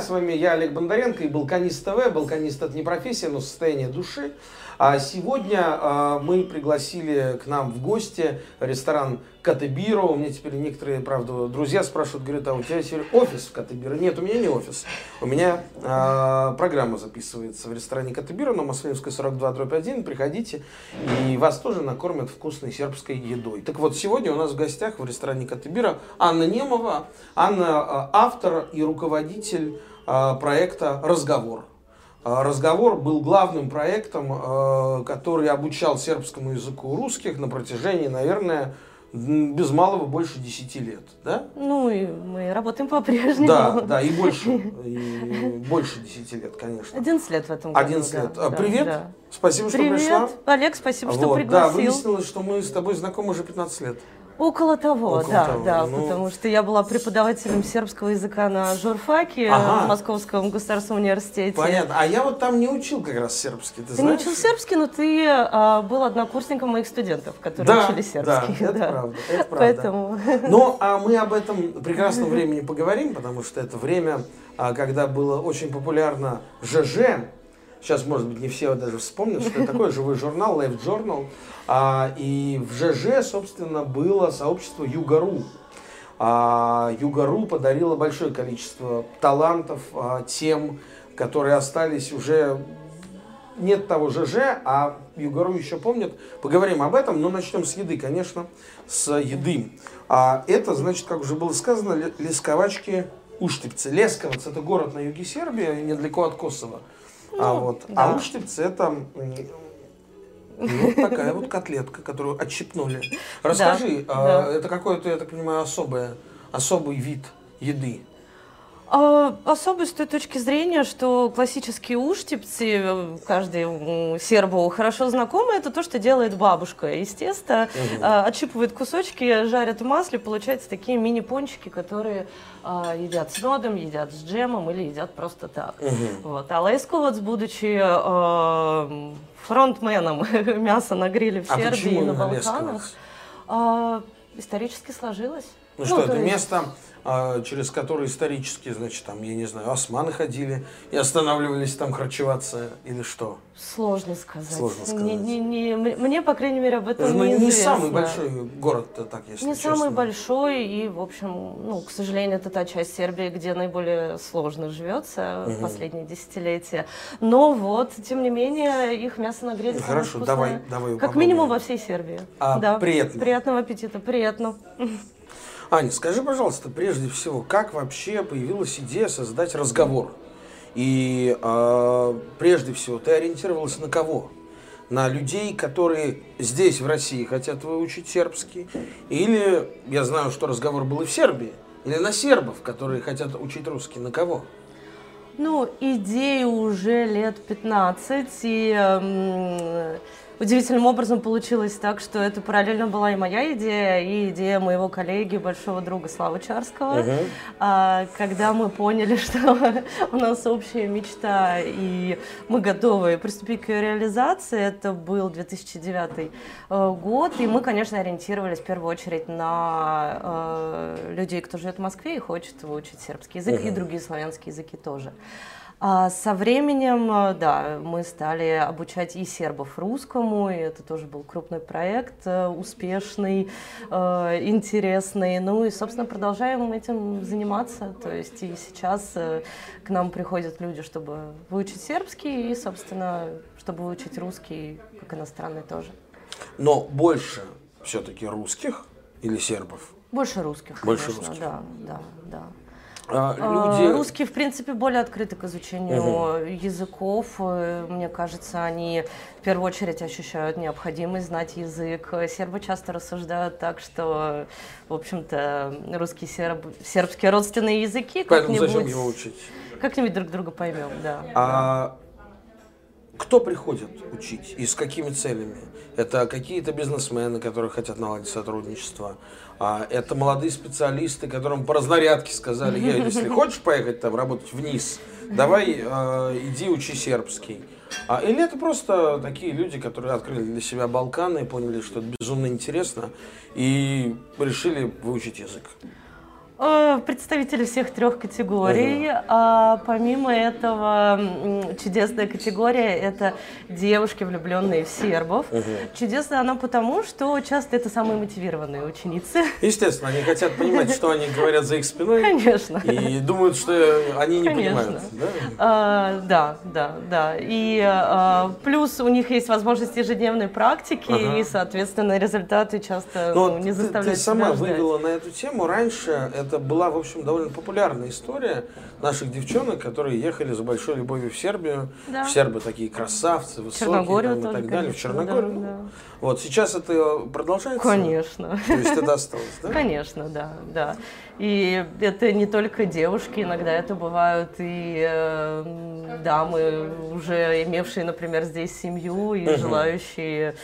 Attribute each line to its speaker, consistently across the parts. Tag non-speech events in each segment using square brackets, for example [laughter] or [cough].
Speaker 1: С вами я, Олег Бондаренко и Балканист ТВ. Балканист это не профессия, но состояние души. А сегодня а, мы пригласили к нам в гости ресторан Катебиро. У меня теперь некоторые, правда, друзья спрашивают, говорят, а у тебя теперь офис в Катебиро? Нет, у меня не офис. У меня а, программа записывается в ресторане Катебиро на Маслинской 42 дробь 1. Приходите, и вас тоже накормят вкусной сербской едой. Так вот, сегодня у нас в гостях в ресторане Катебиро Анна Немова. Анна а, автор и руководитель проекта «Разговор». А, разговор был главным проектом, а, который обучал сербскому языку русских на протяжении, наверное, без малого больше 10 лет, да?
Speaker 2: Ну, и мы работаем по-прежнему.
Speaker 1: Да, да, и больше, и [laughs] больше 10 лет, конечно.
Speaker 2: 11 лет в этом году.
Speaker 1: 11
Speaker 2: да,
Speaker 1: лет.
Speaker 2: Да,
Speaker 1: Привет,
Speaker 2: да.
Speaker 1: спасибо, что
Speaker 2: Привет,
Speaker 1: пришла.
Speaker 2: Олег, спасибо, что
Speaker 1: Вот,
Speaker 2: пригласил.
Speaker 1: Да, выяснилось, что мы с тобой знакомы уже 15 лет.
Speaker 2: Около того,
Speaker 1: Около
Speaker 2: да,
Speaker 1: того,
Speaker 2: да,
Speaker 1: ну.
Speaker 2: потому что я была преподавателем сербского языка на журфаке
Speaker 1: Ага.
Speaker 2: в Московском государственном университете.
Speaker 1: Понятно. А я вот там не учил как раз сербский, ты
Speaker 2: Ты не
Speaker 1: знаешь?
Speaker 2: учил сербский, но ты а, был однокурсником моих студентов, которые
Speaker 1: Да,
Speaker 2: учили сербский.
Speaker 1: да, это правда, это правда.
Speaker 2: Поэтому
Speaker 1: Но а мы об этом прекрасном времени поговорим, потому что это время, а, когда было очень популярно ЖЖ. Сейчас, может быть, не все даже вспомнят, что это такое живой журнал, Life Journal. А, и в ЖЖ, собственно, было сообщество Югару. А, Югару подарило большое количество талантов, а, тем, которые остались уже нет того ЖЖ, а Югару еще помнят. Поговорим об этом, но начнем с еды, конечно, с еды. А это, значит, как уже было сказано, ле- лесковачки Уштипцы. Лесковац – это город на юге Сербии, недалеко от Косово. А,
Speaker 2: Ну,
Speaker 1: вот.
Speaker 2: да.
Speaker 1: а это ну, такая вот котлетка, которую отщипнули. [laughs] Расскажи, а,
Speaker 2: да.
Speaker 1: это какой-то, я так понимаю, особое, особый вид еды.
Speaker 2: А, Особый с той точки зрения, что классические уштипцы, э, каждый сербу хорошо знакомы, это то, что делает бабушка. Из теста
Speaker 1: Мгм.
Speaker 2: а, отщипывает кусочки, жарят в масле, получаются такие мини-пончики, которые а, едят с медом, едят с джемом или едят просто так.
Speaker 1: Мгм.
Speaker 2: Вот. А Лесковац, будучи а, фронтменом [laughs] мяса на гриле в
Speaker 1: А
Speaker 2: Сербии и на Балканах, а, исторически сложилось.
Speaker 1: Ну, что, это
Speaker 2: то есть-
Speaker 1: место, через которое исторически, значит, там, я не знаю, османы ходили и останавливались там харчеваться или что?
Speaker 2: Сложно сказать.
Speaker 1: Сложно сказать.
Speaker 2: Не- не- не- мне, по крайней мере, об этом
Speaker 1: ну, не
Speaker 2: неизвестно.
Speaker 1: самый большой город-то, так, если
Speaker 2: Не
Speaker 1: честно.
Speaker 2: самый большой, и, в общем, ну, к сожалению, это та часть Сербии, где наиболее сложно живется в
Speaker 1: Мгм.
Speaker 2: последние десятилетия. Но вот, тем не менее, их мясо на гриле
Speaker 1: Хорошо, давай, давай
Speaker 2: Как
Speaker 1: попробуем.
Speaker 2: минимум во всей Сербии.
Speaker 1: А,
Speaker 2: да.
Speaker 1: приятно.
Speaker 2: Приятного аппетита, приятно.
Speaker 1: Аня, скажи, пожалуйста, прежде всего, как вообще появилась идея создать разговор? И а, прежде всего, ты ориентировалась на кого? На людей, которые здесь, в России, хотят выучить сербский? Или, я знаю, что разговор был и в Сербии, или на сербов, которые хотят учить русский? На кого?
Speaker 2: Ну, идеи уже лет 15, и эм, удивительным образом получилось так, что это параллельно была и моя идея, и идея моего коллеги, большого друга Славы Чарского.
Speaker 1: Мгм.
Speaker 2: А, когда мы поняли, [laughs] что у нас общая мечта, и мы готовы приступить к ее реализации, это был 2009 э, год, и мы, конечно, ориентировались в первую очередь на э, людей, кто живет в Москве и хочет выучить сербский язык, и
Speaker 1: Мгм.
Speaker 2: другие славянские языки тоже. А со временем, э, да, мы стали обучать и сербов русскому, и это тоже был крупный проект, э, успешный, э, интересный. Ну и, собственно, продолжаем этим заниматься. То есть и сейчас к нам приходят люди, чтобы выучить сербский, и, собственно, чтобы выучить русский, как иностранный тоже.
Speaker 1: Но больше все-таки русских или сербов?
Speaker 2: Больше русских,
Speaker 1: Больше
Speaker 2: конечно,
Speaker 1: русских.
Speaker 2: да, да, да.
Speaker 1: А,
Speaker 2: А,
Speaker 1: люди...
Speaker 2: Русские, в принципе, более открыты к изучению языков. Э, Мне кажется, они в первую очередь ощущают необходимость знать язык. Сербы часто рассуждают так, что, в общем-то, русский серб, сербские родственные языки
Speaker 1: Поэтому зачем
Speaker 2: как-нибудь,
Speaker 1: его учить?
Speaker 2: как-нибудь друг друга поймем, да.
Speaker 1: А кто приходит учить и с какими целями? Это какие-то бизнесмены, которые хотят наладить сотрудничество. А это молодые специалисты, которым по разнарядке сказали, я, если [laughs] хочешь поехать там работать вниз, давай э, иди учи сербский. А, или это просто такие люди, которые открыли для себя Балканы, поняли, что это безумно интересно, и решили выучить язык.
Speaker 2: Э, представители всех трех категорий. Uh-huh. А помимо этого, чудесная категория – это девушки, влюбленные в сербов. Uh-huh. Чудесная она потому, что часто это самые мотивированные ученицы.
Speaker 1: Естественно, они хотят понимать, что они говорят за их спиной.
Speaker 2: Конечно.
Speaker 1: И думают, что они не Конечно. понимают. Да?
Speaker 2: А, да, да, да. И а, плюс у них есть возможность ежедневной практики, uh-huh. и, соответственно, результаты часто ну, не заставляют
Speaker 1: ты, ты сама вывела на эту тему. Раньше это была, в общем, довольно популярная история наших девчонок, которые ехали за большой любовью в Сербию. Да. Сербы такие красавцы, высокие там, и так далее. Конечно, в Черногорию. Да, да. Вот сейчас это продолжается?
Speaker 2: Конечно.
Speaker 1: То есть это осталось, да?
Speaker 2: Конечно, да, да. И это не только девушки, иногда это бывают и э, дамы, уже имевшие, например, здесь семью и угу. желающие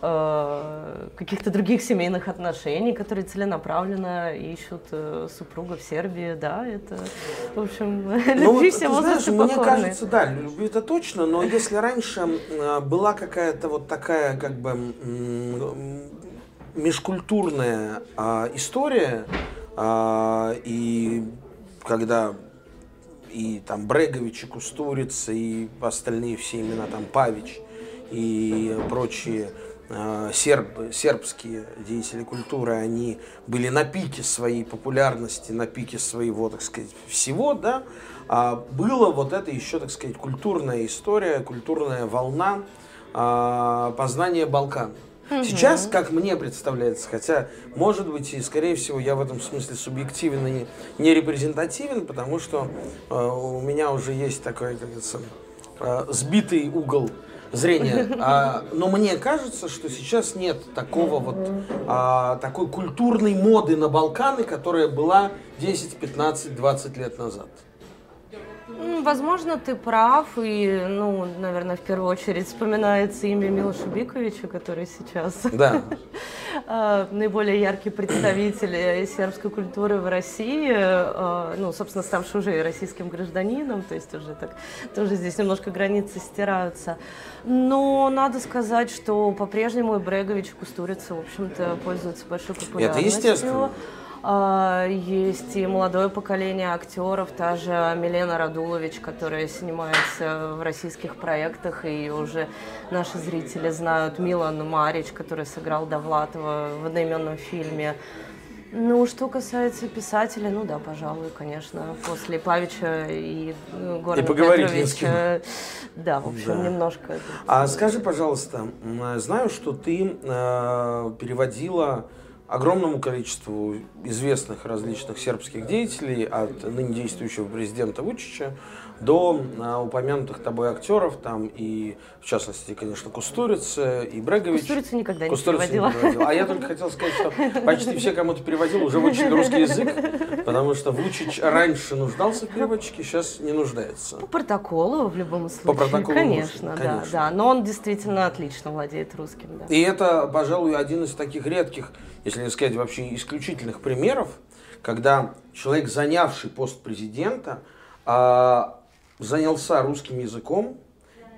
Speaker 2: Э, каких-то других семейных отношений, которые целенаправленно ищут э, супруга в Сербии, да, это, в общем, [laughs] ну, любви все возрасты
Speaker 1: Мне кажется, да, любви это точно, но если раньше э, была какая-то вот такая, как бы, межкультурная а, история, а, и когда и там Брегович, и Кустурица, и остальные все имена, там Павич и прочие Э, серб, сербские деятели культуры, они были на пике своей популярности, на пике своего, так сказать, всего, да, а было вот это еще, так сказать, культурная история, культурная волна а, познания Балкан. Сейчас, как мне представляется, хотя, может быть, и, скорее всего, я в этом смысле субъективно не, не репрезентативен, потому что э, у меня уже есть такой, как говорится, э, сбитый угол зрения. [laughs] А, но мне кажется, что сейчас нет такого вот, а, такой культурной моды на Балканы, которая была 10, 15, 20 лет назад.
Speaker 2: Возможно, ты прав, и, ну, наверное, в первую очередь вспоминается имя Милоша Биковича, который сейчас
Speaker 1: да.
Speaker 2: А, [laughs] наиболее яркий представитель сербской культуры в России, а, ну, собственно, ставший уже российским гражданином, то есть уже так, тоже здесь немножко границы стираются. Но надо сказать, что по-прежнему и Брегович, и Кустурица, в общем-то, пользуются большой популярностью.
Speaker 1: Это естественно.
Speaker 2: А, есть и молодое поколение актеров, та же Милена Радулович, которая снимается в российских проектах, и уже наши зрители знают Милан Марич, который сыграл Довлатова в одноименном фильме. Ну, что касается писателя, ну да, пожалуй, конечно, после Павича и ну, Горана Петровича. Да, в общем, да. немножко.
Speaker 1: А скажи, пожалуйста, знаю, что ты э, переводила огромному количеству известных различных сербских деятелей, от ныне действующего президента Вучича до а, упомянутых тобой актеров, там и, в частности, конечно, Кустурица и Брегович.
Speaker 2: Кустурица никогда не Кустурица переводила. Не переводила.
Speaker 1: А я только хотел сказать, что почти все, кому ты переводил, уже выучили русский язык, потому что Вучич раньше нуждался в переводчике, сейчас не нуждается.
Speaker 2: По протоколу, в любом случае.
Speaker 1: По протоколу
Speaker 2: конечно, нужно, да, да. Но он действительно отлично владеет русским. Да.
Speaker 1: И это, пожалуй, один из таких редких, если не сказать вообще исключительных примеров, когда человек, занявший пост президента, а, занялся русским языком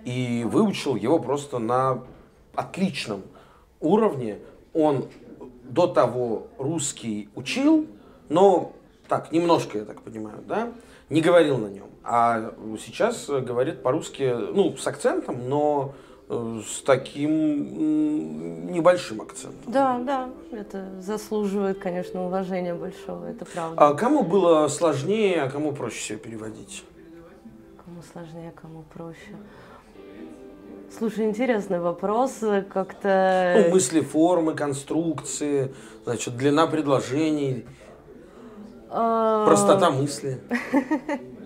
Speaker 1: и выучил его просто на отличном уровне. Он до того русский учил, но так, немножко, я так понимаю, да, не говорил на нем. А сейчас говорит по-русски, ну, с акцентом, но э, с таким небольшим акцентом.
Speaker 2: Да, да, это заслуживает, конечно, уважения большого, это правда.
Speaker 1: А кому было сложнее, а кому проще всего переводить?
Speaker 2: Кому сложнее, кому проще. Слушай, интересный вопрос, как-то...
Speaker 1: Ну, мысли, формы, конструкции, значит, длина предложений, а, простота мысли. [laughs]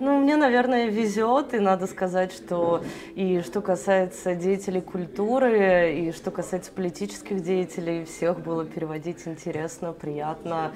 Speaker 2: Ну, мне, наверное, везет, и надо сказать, что и что касается деятелей культуры, и что касается политических деятелей, всех было переводить интересно, приятно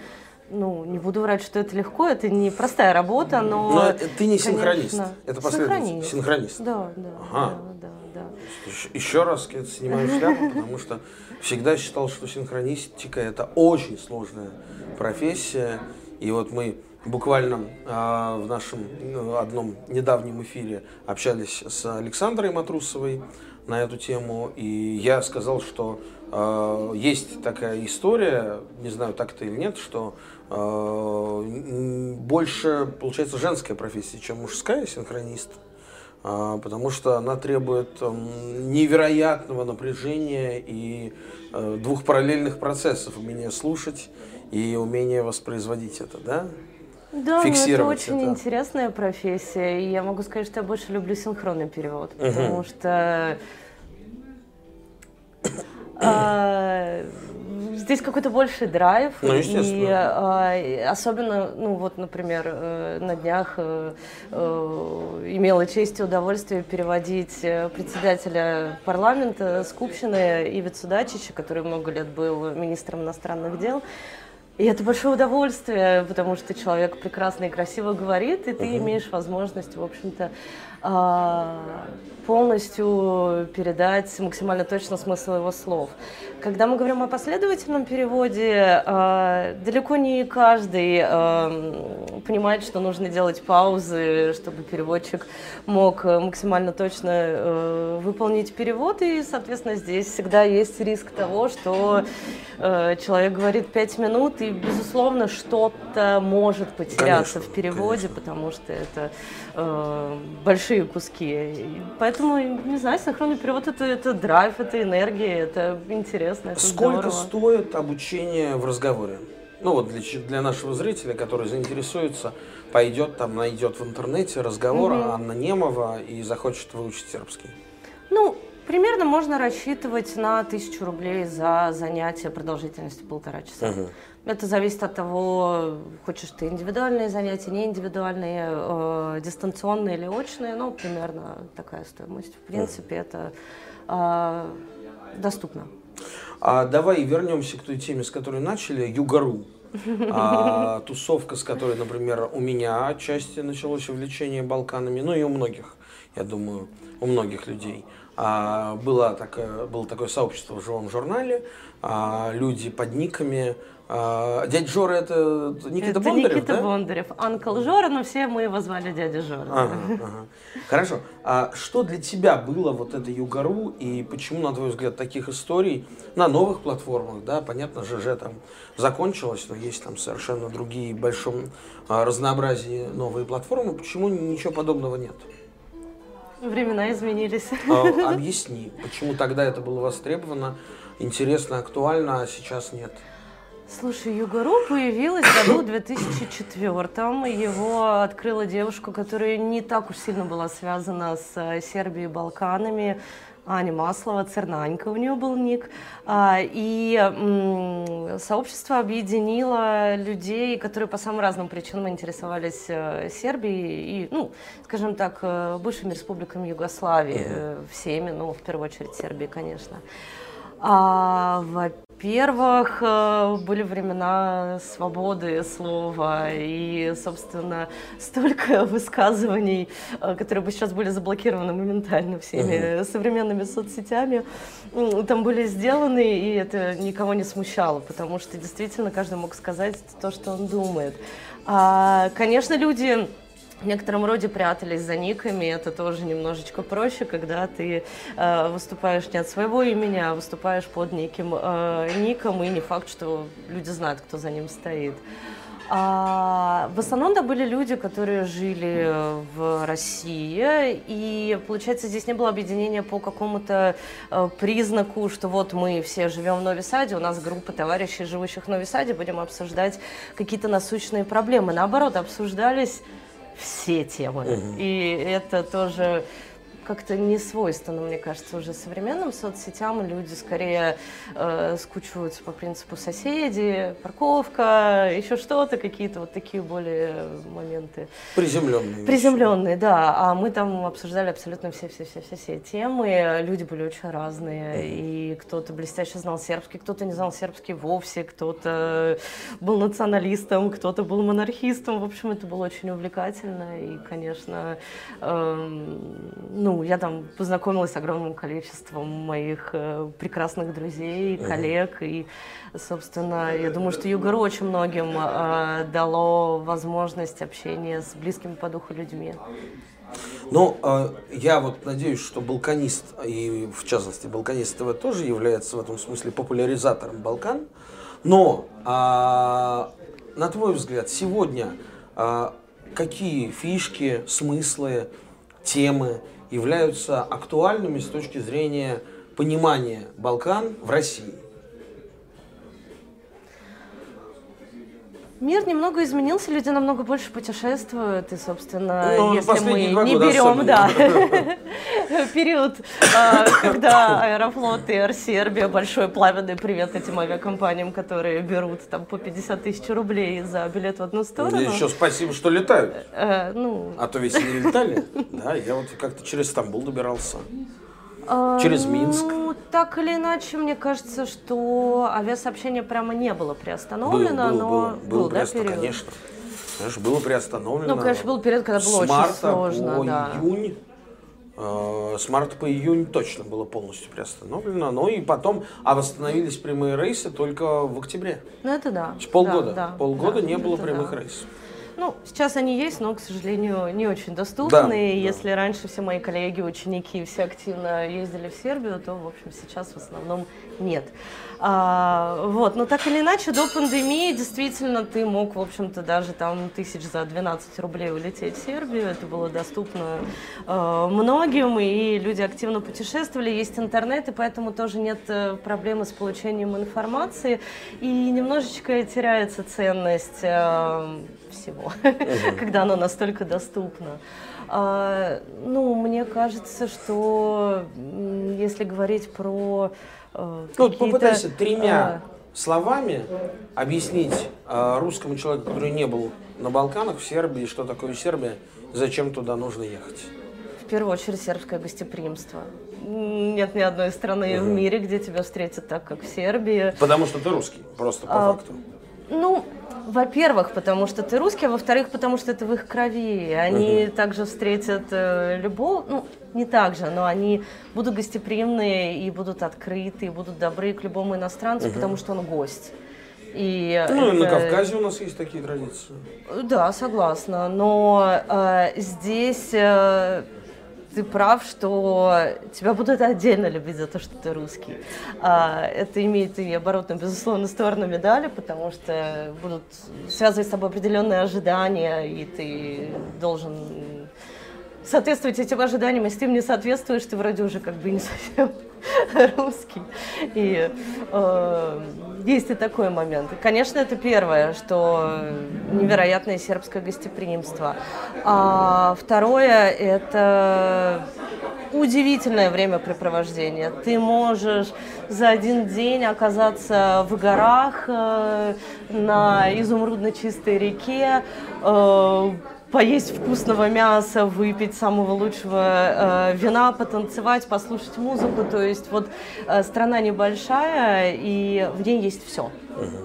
Speaker 2: ну, не буду врать, что это легко, это не простая работа, но...
Speaker 1: Но ты не синхронист, конечно, это последовательно. Синхронист.
Speaker 2: Да, да, ага. да, да, да.
Speaker 1: Еще раз снимаю шляпу, потому что всегда считал, что синхронистика это очень сложная профессия. И вот мы буквально а, в нашем ну, одном недавнем эфире общались с Александрой Матрусовой на эту тему, и я сказал, что э, есть такая история, не знаю, так это или нет, что э, больше, получается, женская профессия, чем мужская синхронист, э, потому что она требует э, невероятного напряжения и э, двух параллельных процессов, умения слушать и умение воспроизводить это, да?
Speaker 2: Да, ну, это очень это. интересная профессия, и я могу сказать, что я больше люблю синхронный перевод, угу. потому что а, здесь какой-то больший драйв.
Speaker 1: Ну, и
Speaker 2: а, особенно, ну вот, например, э, на днях э, имела честь и удовольствие переводить председателя парламента Скупщины Ивица Судачича, который много лет был министром иностранных дел. И это большое удовольствие, потому что человек прекрасно и красиво говорит, и ты uh-huh. имеешь возможность, в общем-то, полностью передать максимально точно смысл его слов. Когда мы говорим о последовательном переводе, э, далеко не каждый э, понимает, что нужно делать паузы, чтобы переводчик мог максимально точно э, выполнить перевод. И, соответственно, здесь всегда есть риск того, что э, человек говорит пять минут, и, безусловно, что-то может потеряться конечно, в переводе, конечно. потому что это э, большие куски. Поэтому, не знаю, синхронный перевод это, это драйв, это энергия, это интересно. Это
Speaker 1: Сколько
Speaker 2: здорово.
Speaker 1: стоит обучение в разговоре? Ну вот для, для нашего зрителя, который заинтересуется, пойдет там, найдет в интернете разговор угу. Анна Немова и захочет выучить сербский.
Speaker 2: Ну, примерно можно рассчитывать на тысячу рублей за занятие продолжительностью полтора часа. Угу. Это зависит от того, хочешь ты индивидуальные занятия, не индивидуальные, э, дистанционные или очные, ну, примерно такая стоимость. В принципе, это э, доступно.
Speaker 1: А давай вернемся к той теме, с которой начали, Югару. А, [laughs] тусовка, с которой, например, у меня отчасти началось увлечение Балканами, ну и у многих, я думаю, у многих людей. А, было, такое, было такое сообщество в живом журнале, а, люди под никами а, дядя Жора это Никита
Speaker 2: это
Speaker 1: Бондарев,
Speaker 2: Никита
Speaker 1: да?
Speaker 2: Бондарев, Анкл Жора, но все мы его звали дядя Жора.
Speaker 1: Ага, ага. Хорошо. А что для тебя было вот это Югару и почему, на твой взгляд, таких историй на новых платформах, да, понятно, ЖЖ там закончилось, но есть там совершенно другие в большом а, разнообразии новые платформы, почему ничего подобного нет?
Speaker 2: Времена изменились.
Speaker 1: А, объясни, почему тогда это было востребовано, интересно, актуально, а сейчас нет?
Speaker 2: Слушай, Югору появилась в году 2004 Его открыла девушка, которая не так уж сильно была связана с э, Сербией и Балканами. Аня Маслова, Цернанька у нее был ник. А, и сообщество объединило людей, которые по самым разным причинам интересовались э, Сербией и, ну, скажем так, э, бывшими республиками Югославии, всеми, ну, в первую очередь Сербии, конечно. А, во-первых, э, были времена свободы слова и, собственно, столько [laughs] высказываний, э, которые бы сейчас были заблокированы моментально всеми uh-huh. современными соцсетями, там были сделаны, и это никого не смущало, потому что действительно каждый мог сказать то, что он думает. А, конечно, люди в некотором роде прятались за никами. Это тоже немножечко проще, когда ты э, выступаешь не от своего имени, а выступаешь под неким э, ником, и не факт, что люди знают, кто за ним стоит. А, в основном это были люди, которые жили в России, и получается здесь не было объединения по какому-то э, признаку, что вот мы все живем в Нови Саде, у нас группа товарищей, живущих в Нови Саде, будем обсуждать какие-то насущные проблемы. Наоборот, обсуждались все темы. Угу. И это тоже как-то не свойственно, мне кажется, уже современным соцсетям. Люди скорее э, скучиваются по принципу соседи, парковка, еще что-то, какие-то вот такие более моменты.
Speaker 1: Приземленные.
Speaker 2: Приземленные, да. А мы там обсуждали абсолютно все-все-все-все темы. Люди были очень разные. И кто-то блестяще знал сербский, кто-то не знал сербский вовсе, кто-то был националистом, кто-то был монархистом. В общем, это было очень увлекательно. И, конечно, э, ну, ну, я там познакомилась с огромным количеством моих э, прекрасных друзей, коллег, и, собственно, я думаю, что Югору очень многим э, дало возможность общения с близкими по духу людьми.
Speaker 1: Но э, я вот надеюсь, что Балканист, и в частности Балканист ТВ тоже является в этом смысле популяризатором Балкан. Но, э, на твой взгляд, сегодня э, какие фишки, смыслы, темы являются актуальными с точки зрения понимания Балкан в России?
Speaker 2: Мир немного изменился, люди намного больше путешествуют, и, собственно, ну, если мы не берем, да, [laughs] период, а, когда Аэрофлот и Air Сербия, большой пламенный привет этим авиакомпаниям, которые берут там по 50 тысяч рублей за билет в одну сторону.
Speaker 1: еще спасибо, что летают. Э, ну... А то ведь не летали. Да, я вот как-то через Стамбул добирался. Через Минск?
Speaker 2: Ну, так или иначе, мне кажется, что авиасообщение прямо не было приостановлено,
Speaker 1: было, было,
Speaker 2: но
Speaker 1: было, было был да, период? конечно. Конечно, было приостановлено.
Speaker 2: Ну, конечно, был период, когда было с очень сложно.
Speaker 1: По
Speaker 2: да.
Speaker 1: июнь, с марта по июнь точно было полностью приостановлено. Но и потом, а восстановились прямые рейсы только в октябре.
Speaker 2: Ну, это да.
Speaker 1: Полгода.
Speaker 2: Да, да,
Speaker 1: Полгода
Speaker 2: да,
Speaker 1: не было прямых да. рейсов.
Speaker 2: Ну, сейчас они есть, но, к сожалению, не очень доступны.
Speaker 1: Да,
Speaker 2: и
Speaker 1: да.
Speaker 2: если раньше все мои коллеги, ученики все активно ездили в Сербию, то, в общем, сейчас в основном нет. А, вот, но так или иначе, до пандемии действительно ты мог, в общем-то, даже там тысяч за 12 рублей улететь в Сербию. Это было доступно э, многим, и люди активно путешествовали. Есть интернет, и поэтому тоже нет э, проблемы с получением информации. И немножечко теряется ценность э, всего, uh-huh. [laughs] когда оно настолько доступно. А, ну, мне кажется, что если говорить про
Speaker 1: э, ну, попытайся тремя э, словами объяснить э, русскому человеку, который не был на Балканах, в Сербии, что такое Сербия, зачем туда нужно ехать.
Speaker 2: В первую очередь сербское гостеприимство. Нет ни одной страны угу. в мире, где тебя встретят так, как в Сербии.
Speaker 1: Потому что ты русский, просто по а, факту.
Speaker 2: Ну, во-первых, потому что ты русский, а во-вторых, потому что это в их крови. Они uh-huh. также встретят э, любовь, ну, не так же, но они будут гостеприимные и будут открыты, и будут добры к любому иностранцу, uh-huh. потому что он гость.
Speaker 1: И ну, это... и на Кавказе у нас есть такие традиции.
Speaker 2: Да, согласна. Но э, здесь э, ты прав, что тебя будут отдельно любить за то, что ты русский. А, это имеет и оборотную, безусловно, сторону медали, потому что будут связывать с тобой определенные ожидания, и ты должен соответствовать этим ожиданиям. Если ты им не соответствуешь, ты вроде уже как бы не совсем [laughs] русский. И э, есть и такой момент. конечно, это первое, что невероятное сербское гостеприимство. А второе – это удивительное времяпрепровождение. Ты можешь за один день оказаться в горах, э, на изумрудно чистой реке, э, поесть вкусного мяса, выпить самого лучшего э, вина, потанцевать, послушать музыку. То есть вот э, страна небольшая, и в ней есть все.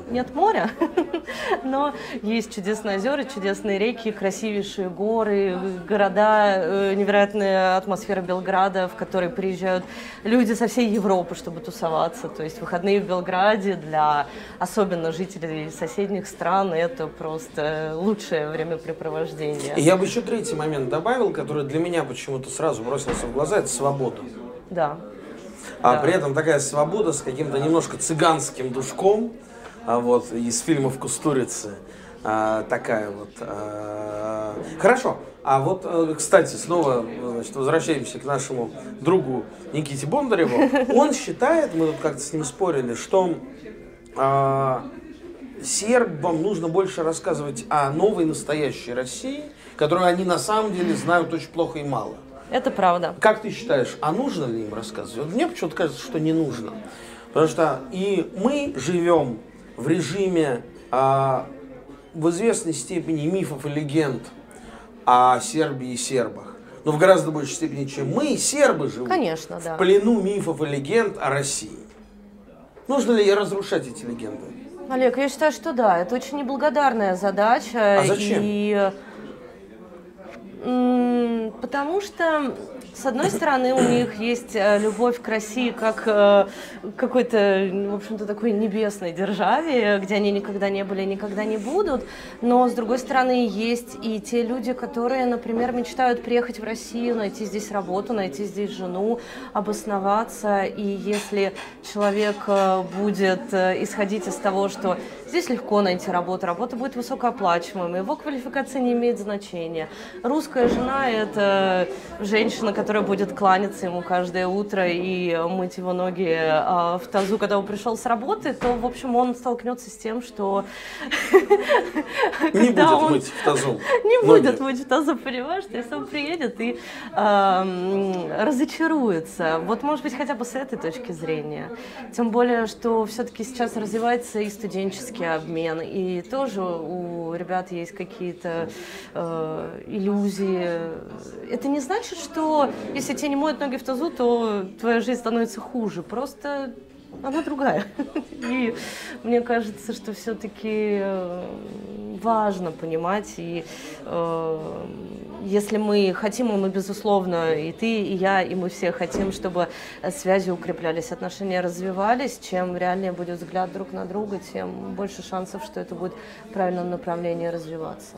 Speaker 2: Нет моря, [laughs] но есть чудесные озера, чудесные реки, красивейшие горы, города, э, невероятная атмосфера Белграда, в которой приезжают люди со всей Европы, чтобы тусоваться. То есть выходные в Белграде для особенно жителей соседних стран это просто лучшее времяпрепровождение.
Speaker 1: И я бы еще третий момент добавил, который для меня почему-то сразу бросился в глаза, это свобода.
Speaker 2: Да.
Speaker 1: А да. при этом такая свобода с каким-то немножко цыганским душком, а вот из фильмов Кустурицы. А, такая вот. А, хорошо. А вот, э, кстати, снова значит, возвращаемся к нашему другу Никите Бондареву. [laughs] Он считает, мы тут как-то с ним спорили, что а, сербам нужно больше рассказывать о новой настоящей России, которую они на самом деле знают очень плохо и мало.
Speaker 2: Это правда.
Speaker 1: Как ты считаешь, а нужно ли им рассказывать? Мне почему-то кажется, что не нужно. Потому что и мы живем в режиме а, в известной степени мифов и легенд о Сербии и сербах. Но в гораздо большей степени, чем мы, сербы живут
Speaker 2: Конечно, да.
Speaker 1: в плену мифов и легенд о России. Нужно ли разрушать эти легенды?
Speaker 2: Олег, я считаю, что да. Это очень неблагодарная задача.
Speaker 1: А зачем?
Speaker 2: И Потому что, с одной стороны, у них есть э, любовь к России как э, какой-то, в общем-то, такой небесной державе, где они никогда не были никогда не будут. Но, с другой стороны, есть и те люди, которые, например, мечтают приехать в Россию, найти здесь работу, найти здесь жену, обосноваться. И если человек э, будет исходить из того, что здесь легко найти работу, работа будет высокооплачиваемой, его квалификация не имеет значения. Русская жена – это женщина, которая будет кланяться ему каждое утро и мыть его ноги а, в тазу, когда он пришел с работы, то, в общем, он столкнется с тем, что...
Speaker 1: Не будет мыть в тазу. [laughs]
Speaker 2: Не будет мыть в тазу, понимаешь? Есть он приедет и э, разочаруется. Вот, может быть, хотя бы с этой точки зрения. Тем более, что все-таки сейчас развивается и студенческий обмен, и тоже у ребят есть какие-то э, иллюзии. Это не значит, что если тебе не моют ноги в тазу, то твоя жизнь становится хуже. Просто она другая. [laughs] И мне кажется, что все-таки э, важно понимать, и э, если мы хотим, и мы, безусловно, и ты, и я, и мы все хотим, чтобы связи укреплялись, отношения развивались, чем реальнее будет взгляд друг на друга, тем больше шансов, что это будет в правильном направлении развиваться.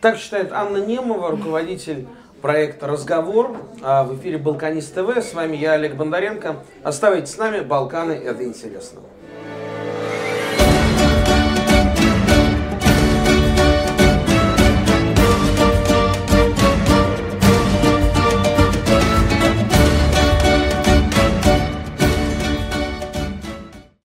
Speaker 1: Так считает Анна Немова, руководитель проекта «Разговор». А в эфире «Балканист ТВ». С вами я, Олег Бондаренко. Оставайтесь с нами. Балканы – это интересно.